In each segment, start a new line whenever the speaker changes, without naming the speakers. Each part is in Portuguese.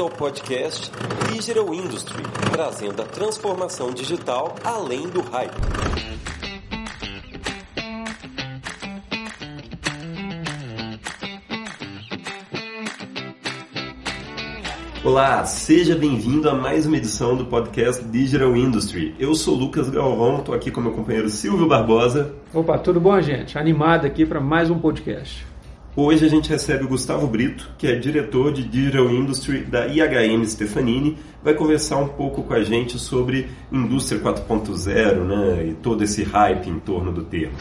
bem-vindo ao podcast Digital Industry, trazendo a transformação digital além do hype. Olá, seja bem-vindo a mais uma edição do podcast Digital Industry. Eu sou Lucas Galvão, estou aqui com meu companheiro Silvio Barbosa.
Opa, tudo bom, gente? Animado aqui para mais um podcast.
Hoje a gente recebe o Gustavo Brito, que é diretor de Digital Industry da IHM Stefanini, vai conversar um pouco com a gente sobre indústria 4.0, né, e todo esse hype em torno do termo.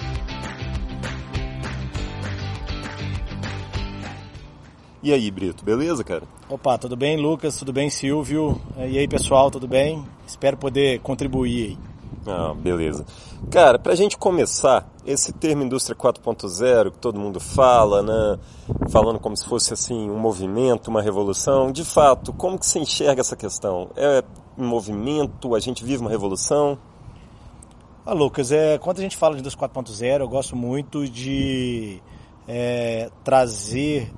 E aí, Brito, beleza, cara?
Opa, tudo bem, Lucas? Tudo bem, Silvio? E aí, pessoal, tudo bem? Espero poder contribuir aí.
Ah, beleza. Cara, pra gente começar, esse termo indústria 4.0 que todo mundo fala, né? Falando como se fosse assim um movimento, uma revolução, de fato, como que você enxerga essa questão? É um movimento, a gente vive uma revolução?
Ah, Lucas, é, quando a gente fala de indústria 4.0, eu gosto muito de é, trazer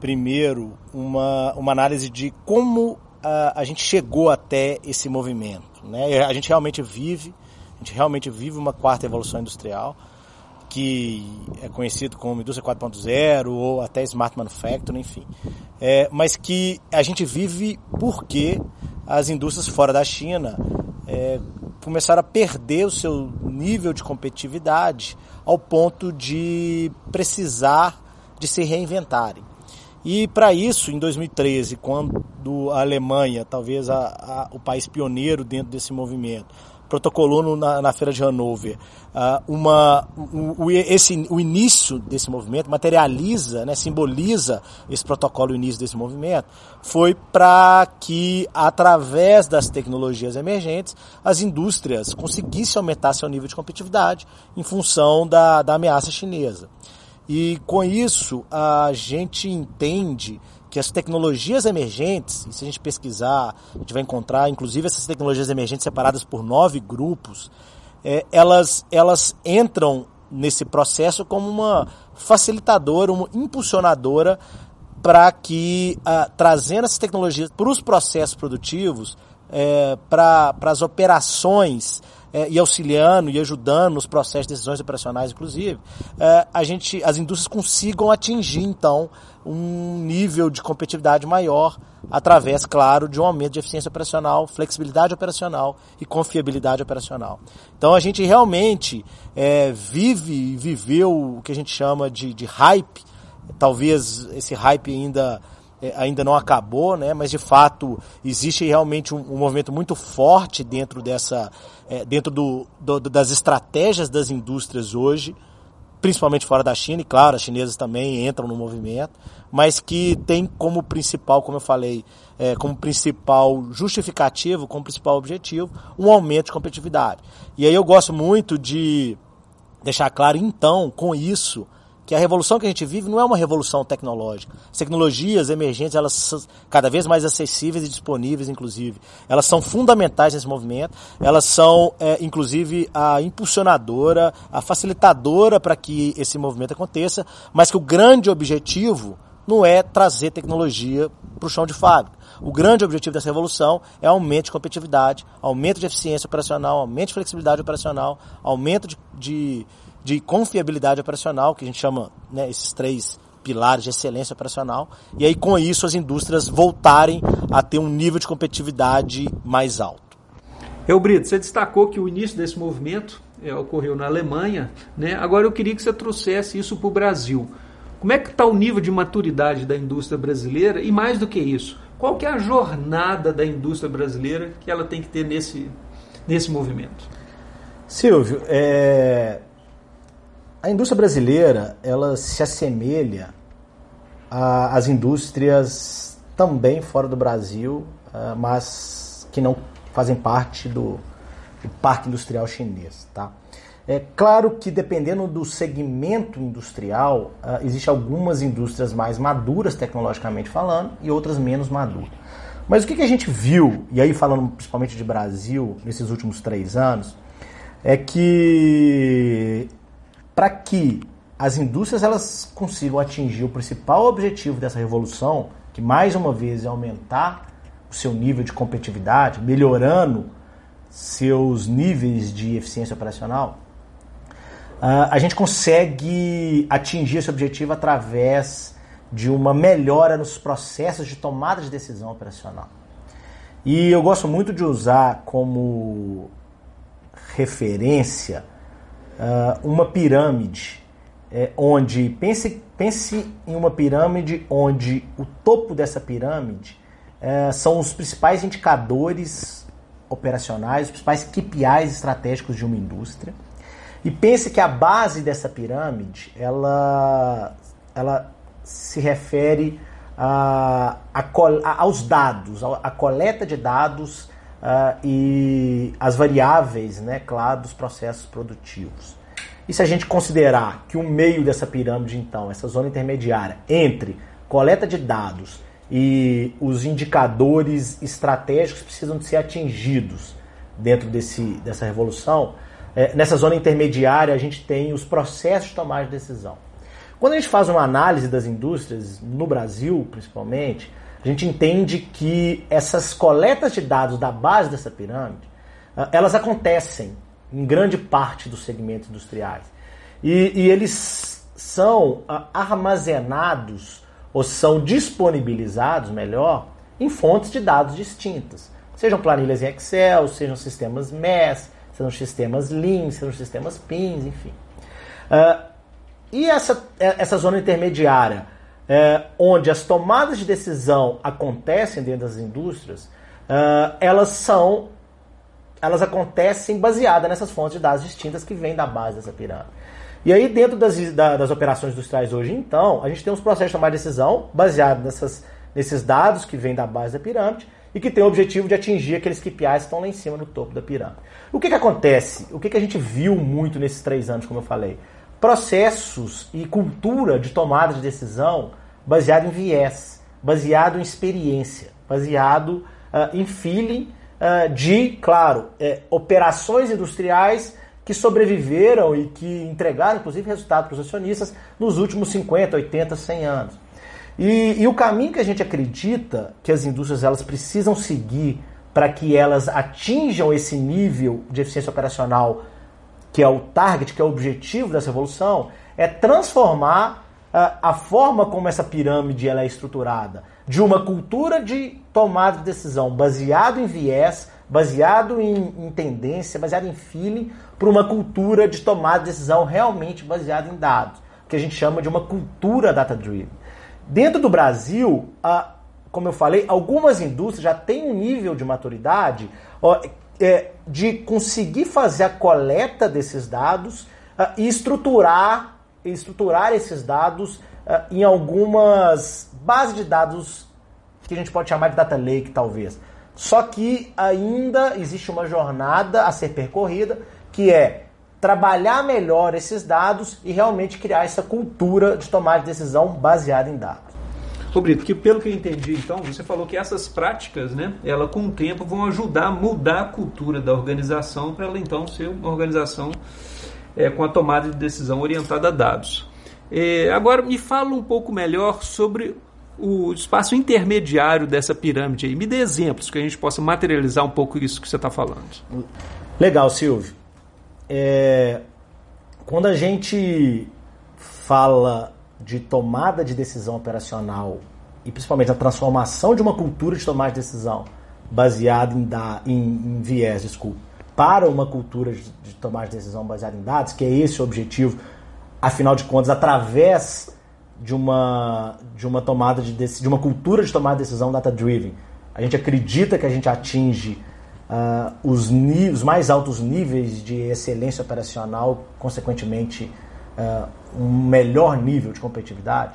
primeiro uma, uma análise de como a, a gente chegou até esse movimento. Né? A gente realmente vive, a gente realmente vive uma quarta evolução industrial que é conhecido como indústria 4.0 ou até smart manufacturing, enfim. É, mas que a gente vive porque as indústrias fora da China é, começaram a perder o seu nível de competitividade ao ponto de precisar de se reinventarem. E para isso, em 2013, quando a Alemanha, talvez a, a, o país pioneiro dentro desse movimento, protocolou no, na, na, feira de Hanover uh, uma, o, esse, o início desse movimento, materializa, né, simboliza esse protocolo, o início desse movimento, foi para que, através das tecnologias emergentes, as indústrias conseguissem aumentar seu nível de competitividade em função da, da ameaça chinesa. E com isso, a gente entende que as tecnologias emergentes, e se a gente pesquisar, a gente vai encontrar, inclusive, essas tecnologias emergentes separadas por nove grupos, é, elas, elas entram nesse processo como uma facilitadora, uma impulsionadora para que, ah, trazendo essas tecnologias para os processos produtivos, é, para as operações é, e auxiliando e ajudando nos processos de decisões operacionais, inclusive, é, a gente, as indústrias consigam atingir, então, um nível de competitividade maior através, claro, de um aumento de eficiência operacional, flexibilidade operacional e confiabilidade operacional. Então, a gente realmente é, vive e viveu o que a gente chama de, de hype, talvez esse hype ainda é, ainda não acabou, né? mas de fato existe realmente um, um movimento muito forte dentro dessa, é, dentro do, do, das estratégias das indústrias hoje, principalmente fora da China, e claro, as chinesas também entram no movimento, mas que tem como principal, como eu falei, é, como principal justificativo, como principal objetivo, um aumento de competitividade. E aí eu gosto muito de deixar claro, então, com isso, que a revolução que a gente vive não é uma revolução tecnológica. As tecnologias emergentes, elas são cada vez mais acessíveis e disponíveis, inclusive. Elas são fundamentais nesse movimento, elas são, é, inclusive, a impulsionadora, a facilitadora para que esse movimento aconteça, mas que o grande objetivo não é trazer tecnologia para o chão de fábrica. O grande objetivo dessa revolução é aumento de competitividade, aumento de eficiência operacional, aumento de flexibilidade operacional, aumento de, de de confiabilidade operacional, que a gente chama né, esses três pilares de excelência operacional, e aí com isso as indústrias voltarem a ter um nível de competitividade mais alto.
Eu, Brito, você destacou que o início desse movimento é, ocorreu na Alemanha, né? agora eu queria que você trouxesse isso para o Brasil. Como é que está o nível de maturidade da indústria brasileira e mais do que isso, qual que é a jornada da indústria brasileira que ela tem que ter nesse, nesse movimento?
Silvio, é, a indústria brasileira, ela se assemelha às indústrias também fora do Brasil, ah, mas que não fazem parte do, do parque industrial chinês, tá? É claro que dependendo do segmento industrial, uh, existe algumas indústrias mais maduras tecnologicamente falando e outras menos maduras. Mas o que a gente viu, e aí falando principalmente de Brasil, nesses últimos três anos, é que para que as indústrias elas consigam atingir o principal objetivo dessa revolução, que mais uma vez é aumentar o seu nível de competitividade, melhorando seus níveis de eficiência operacional, uh, a gente consegue atingir esse objetivo através de uma melhora nos processos de tomada de decisão operacional. E eu gosto muito de usar como referência uh, uma pirâmide, é, onde pense, pense em uma pirâmide onde o topo dessa pirâmide é, são os principais indicadores operacionais, os principais KPIs estratégicos de uma indústria. E pense que a base dessa pirâmide, ela, ela se refere a, a, a, aos dados, a, coleta de dados uh, e as variáveis, né, claro, dos processos produtivos. E se a gente considerar que o meio dessa pirâmide, então, essa zona intermediária entre coleta de dados e os indicadores estratégicos precisam de ser atingidos dentro desse, dessa revolução. É, nessa zona intermediária, a gente tem os processos de tomada de decisão. Quando a gente faz uma análise das indústrias, no Brasil principalmente, a gente entende que essas coletas de dados da base dessa pirâmide, ah, elas acontecem em grande parte dos segmentos industriais. E, e eles são ah, armazenados ou são disponibilizados, melhor, em fontes de dados distintas. Sejam planilhas em Excel, sejam sistemas MES, sejam sistemas Lean, sejam sistemas PINs, enfim. Uh, e essa, é, essa zona intermediária, é, onde as tomadas de decisão acontecem dentro das indústrias, uh, elas são elas acontecem baseadas nessas fontes de dados distintas que vêm da base dessa pirâmide. E aí, dentro das, das operações industriais hoje, então, a gente tem uns processos de tomar decisão baseados nessas, nesses dados que vêm da base da pirâmide e que tem o objetivo de atingir aqueles KPIs que estão lá em cima no topo da pirâmide. O que, que acontece? O que, que a gente viu muito nesses três anos, como eu falei? Processos e cultura de tomada de decisão baseado em viés, baseado em experiência, baseado uh, em feeling uh, de, claro, é, operações industriais que sobreviveram e que entregaram, inclusive, resultado para os acionistas nos últimos 50, 80, 100 anos. E, e, o caminho que a gente acredita que as indústrias elas precisam seguir para que elas atinjam esse nível de eficiência operacional que é o target, que é o objetivo dessa evolução, é transformar a, a forma como essa pirâmide ela é estruturada de uma cultura de tomada de decisão baseado em viés, baseado em, em tendência, baseado em feeling, para uma cultura de tomada de decisão realmente baseada em dados, que a gente chama de uma cultura data-driven. Dentro do Brasil, a, como eu falei, algumas indústrias já têm um nível de maturidade é, de conseguir fazer a coleta desses dados e estruturar, estruturar esses dados em algumas bases de dados que a gente pode chamar de data lake, talvez. Só que ainda existe uma jornada a ser percorrida que é trabalhar melhor esses dados e realmente criar essa cultura de tomar de decisão baseada em dados.
Ô Brito, que pelo que eu entendi, então, você falou que essas práticas, né, ela com o tempo vão ajudar a mudar a cultura da organização para ela então ser uma organização é, com a tomada de decisão orientada a dados. É, agora me fala um pouco melhor sobre o espaço intermediário dessa pirâmide aí. Me dê exemplos que a gente possa materializar um pouco isso que você está falando.
Legal, Silvio é, quando a gente fala de tomada de decisão operacional e principalmente a transformação de uma cultura de tomada de decisão baseada em, da, em, em viés, desculpa, para uma cultura de, de tomada de decisão baseada em dados, que é esse o objetivo, afinal de contas, através de uma, de uma tomada de, de uma cultura de tomada de decisão data-driven. A gente acredita que a gente atinge uh, os, os, mais altos níveis de excelência operacional, consequentemente, uh, um melhor nível de competitividade,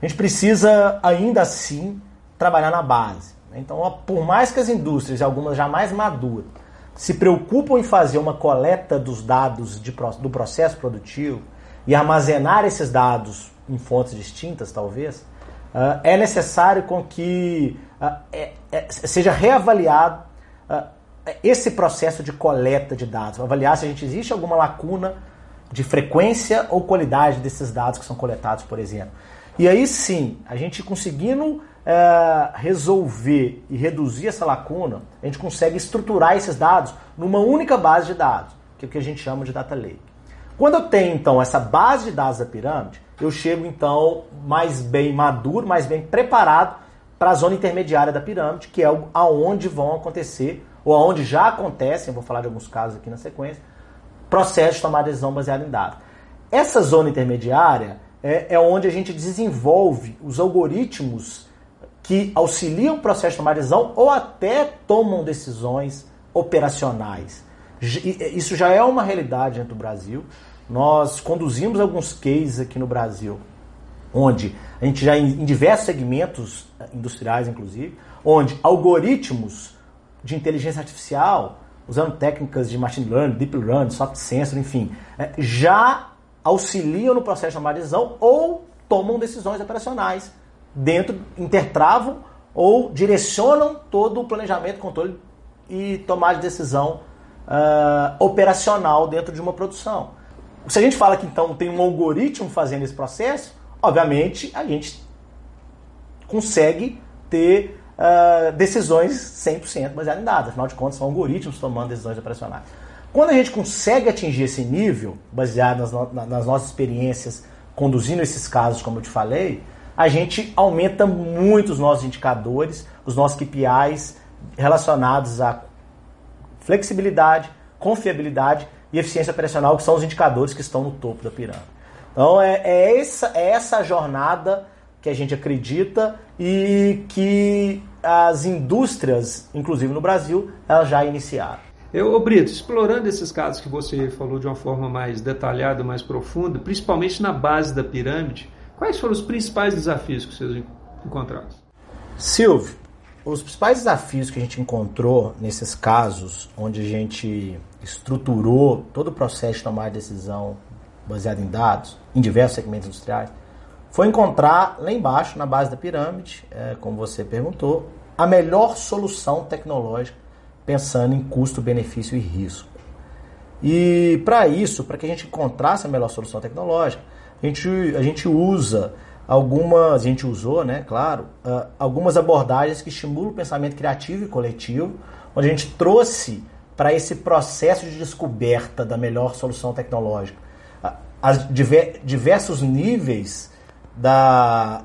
a gente precisa ainda assim trabalhar na base. Então, por mais que as indústrias, algumas já mais maduras, se preocupam em fazer uma coleta dos dados de, do processo produtivo e armazenar esses dados em fontes distintas, talvez, uh, é necessário com que uh, é, é, seja reavaliado uh, esse processo de coleta de dados, avaliar se a gente existe alguma lacuna de frequência ou qualidade desses dados que são coletados, por exemplo. E aí sim, a gente conseguindo é, resolver e reduzir essa lacuna, a gente consegue estruturar esses dados numa única base de dados, que é o que a gente chama de data lake. Quando eu tenho então essa base de dados da pirâmide, eu chego então mais bem maduro, mais bem preparado para a zona intermediária da pirâmide, que é aonde vão acontecer, ou aonde já acontecem, vou falar de alguns casos aqui na sequência, processos de tomada de decisão baseado em dados. Essa zona intermediária é, é onde a gente desenvolve os algoritmos que auxiliam o processo de tomada de decisão ou até tomam decisões operacionais. Isso já é uma realidade dentro do Brasil. Nós conduzimos alguns cases aqui no Brasil, onde a gente já em diversos segmentos eh, industriais, inclusive, onde algoritmos de inteligência artificial, usando técnicas de machine learning, deep learning, soft sensor, enfim, eh, já auxiliam no processo de tomada de decisão ou tomam decisões operacionais dentro, intertravam ou direcionam todo o planejamento, controle e tomada de decisão uh, operacional dentro de uma produção. Se a gente fala que então tem um algoritmo fazendo esse processo, obviamente a gente consegue ter uh, decisões 100% baseadas em dados. Afinal de contas, são algoritmos tomando decisões operacionais. Quando a gente consegue atingir esse nível, baseado nas, no, nas nossas experiências conduzindo esses casos, como eu te falei, a gente aumenta muito os nossos indicadores, os nossos KPIs relacionados a flexibilidade, confiabilidade e eficiência operacional, que são os indicadores que estão no topo da pirâmide. Então é, é, essa, é essa jornada que a gente acredita e que as indústrias, inclusive no Brasil, elas já iniciaram.
Eu, Brito, explorando esses casos que você falou de uma forma mais detalhada, mais profunda, principalmente na base da pirâmide, quais foram os principais desafios que vocês encontraram?
Silvio, os principais desafios que a gente encontrou nesses casos, onde a gente estruturou todo o processo de tomar decisão baseado em dados, em diversos segmentos industriais, foi encontrar lá embaixo, na base da pirâmide, é, como você perguntou, a melhor solução tecnológica pensando em custo, benefício e risco. E para isso, para que a gente encontrasse a melhor solução tecnológica, a gente, a gente usa algumas, a gente usou, né, claro, uh, algumas abordagens que estimulam o pensamento criativo e coletivo, onde a gente trouxe para esse processo de descoberta da melhor solução tecnológica uh, as diver, diversos níveis da,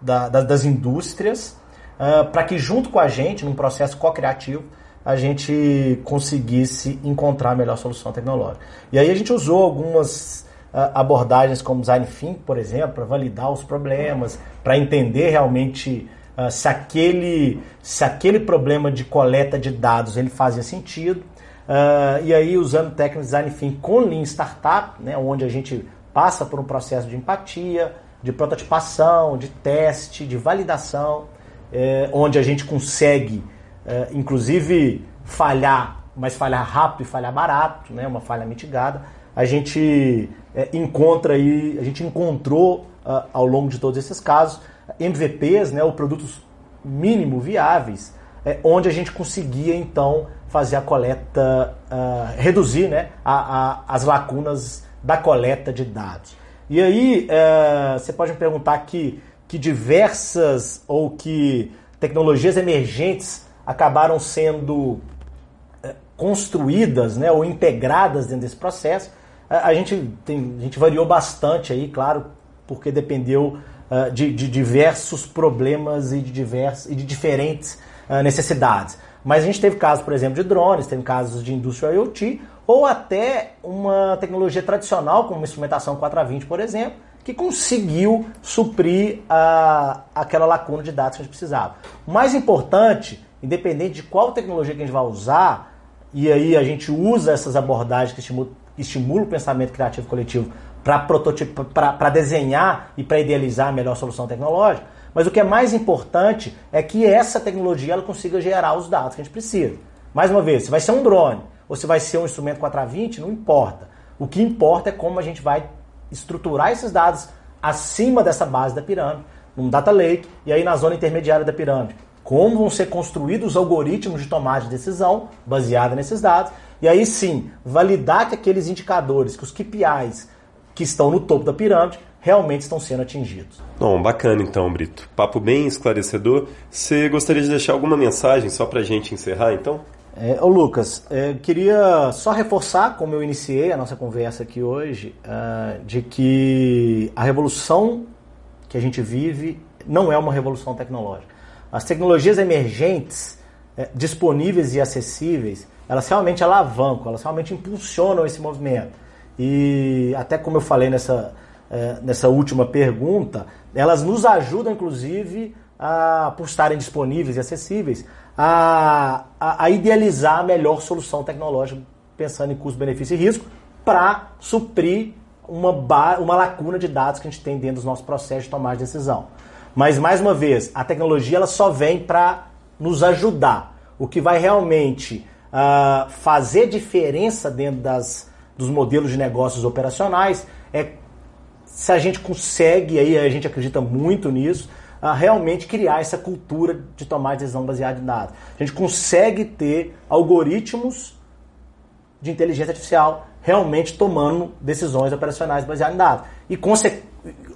da, da das indústrias, uh, para que junto com a gente, num processo co-criativo, a gente conseguisse encontrar a melhor solução tecnológica. E aí a gente usou algumas abordagens como design thinking, por exemplo, para validar os problemas, para entender realmente uh, se, aquele, se aquele problema de coleta de dados ele fazia sentido. Uh, e aí usando técnicas de design thinking com Lean Startup, né, onde a gente passa por um processo de empatia, de prototipação, de teste, de validação, eh, onde a gente consegue, eh, inclusive, falhar, mas falhar rápido e falhar barato, né, uma falha mitigada, a gente é, encontra aí, a gente encontrou uh, ao longo de todos esses casos MVPs, né, ou produtos mínimo viáveis, é, onde a gente conseguia então fazer a coleta, uh, reduzir né, a, a, as lacunas da coleta de dados. E aí uh, você pode me perguntar que, que diversas ou que tecnologias emergentes acabaram sendo é, construídas né, ou integradas dentro desse processo. A gente, tem, a gente variou bastante aí, claro, porque dependeu uh, de, de, diversos problemas e de, diversos, e de diferentes uh, necessidades. Mas a gente teve casos, por exemplo, de drones, teve casos de indústria IoT, ou até uma tecnologia tradicional, como uma instrumentação 420, por exemplo, que conseguiu suprir uh, aquela lacuna de dados que a gente precisava. O mais importante, independente de qual tecnologia que a gente vai usar, e aí a gente usa essas abordagens que estimulam estimula o pensamento criativo coletivo para desenhar e para idealizar a melhor solução tecnológica. Mas o que é mais importante é que essa tecnologia ela consiga gerar os dados que a gente precisa. Mais uma vez, se vai ser um drone ou se vai ser um instrumento 420, não importa. O que importa é como a gente vai estruturar esses dados acima dessa base da pirâmide, num data lake e aí na zona intermediária da pirâmide. Como vão ser construídos os algoritmos de tomada de decisão baseada nesses dados e aí sim, validar que aqueles indicadores, que os KPIs que estão no topo da pirâmide, realmente estão sendo atingidos.
Bom, bacana então, Brito. Papo bem esclarecedor. Você gostaria de deixar alguma mensagem só para a gente encerrar, então?
É, ô Lucas, é, queria só reforçar, como eu iniciei a nossa conversa aqui hoje, uh, de que a revolução que a gente vive não é uma revolução tecnológica. As tecnologias emergentes, é, disponíveis e acessíveis, elas realmente alavancam, elas realmente impulsionam esse movimento. E até como eu falei nessa, é, nessa última pergunta, elas nos ajudam, inclusive, a, por estarem disponíveis e acessíveis, a, a, a idealizar a melhor solução tecnológica, pensando em custo, benefício e risco, para suprir uma, uma lacuna de dados que a gente tem dentro dos nossos processos de tomar de decisão. Mas, mais uma vez, a tecnologia ela só vem para nos ajudar. O que vai realmente uh, fazer diferença dentro das, dos modelos de negócios operacionais é se a gente consegue, aí a gente acredita muito nisso, a realmente criar essa cultura de tomar decisão baseada em dados. A gente consegue ter algoritmos de inteligência artificial realmente tomando decisões operacionais baseadas em dados. E,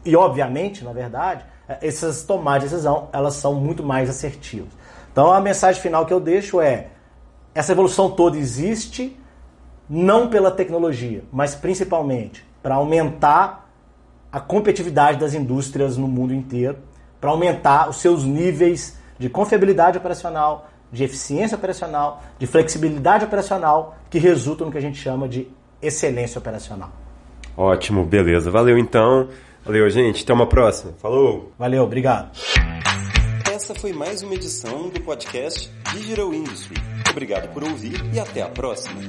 e obviamente, na verdade, essas tomadas de decisão elas são muito mais assertivas. Então a mensagem final que eu deixo é essa evolução toda existe não pela tecnologia, mas principalmente para aumentar a competitividade das indústrias no mundo inteiro para aumentar os seus níveis de confiabilidade operacional, de eficiência operacional, de flexibilidade operacional, que resultam no que a gente chama de excelência operacional.
Ótimo, beleza. Valeu então. Valeu, gente. Até uma próxima. Falou.
Valeu, obrigado.
Essa foi mais uma edição do podcast Digital Industry. Obrigado por ouvir e até a próxima.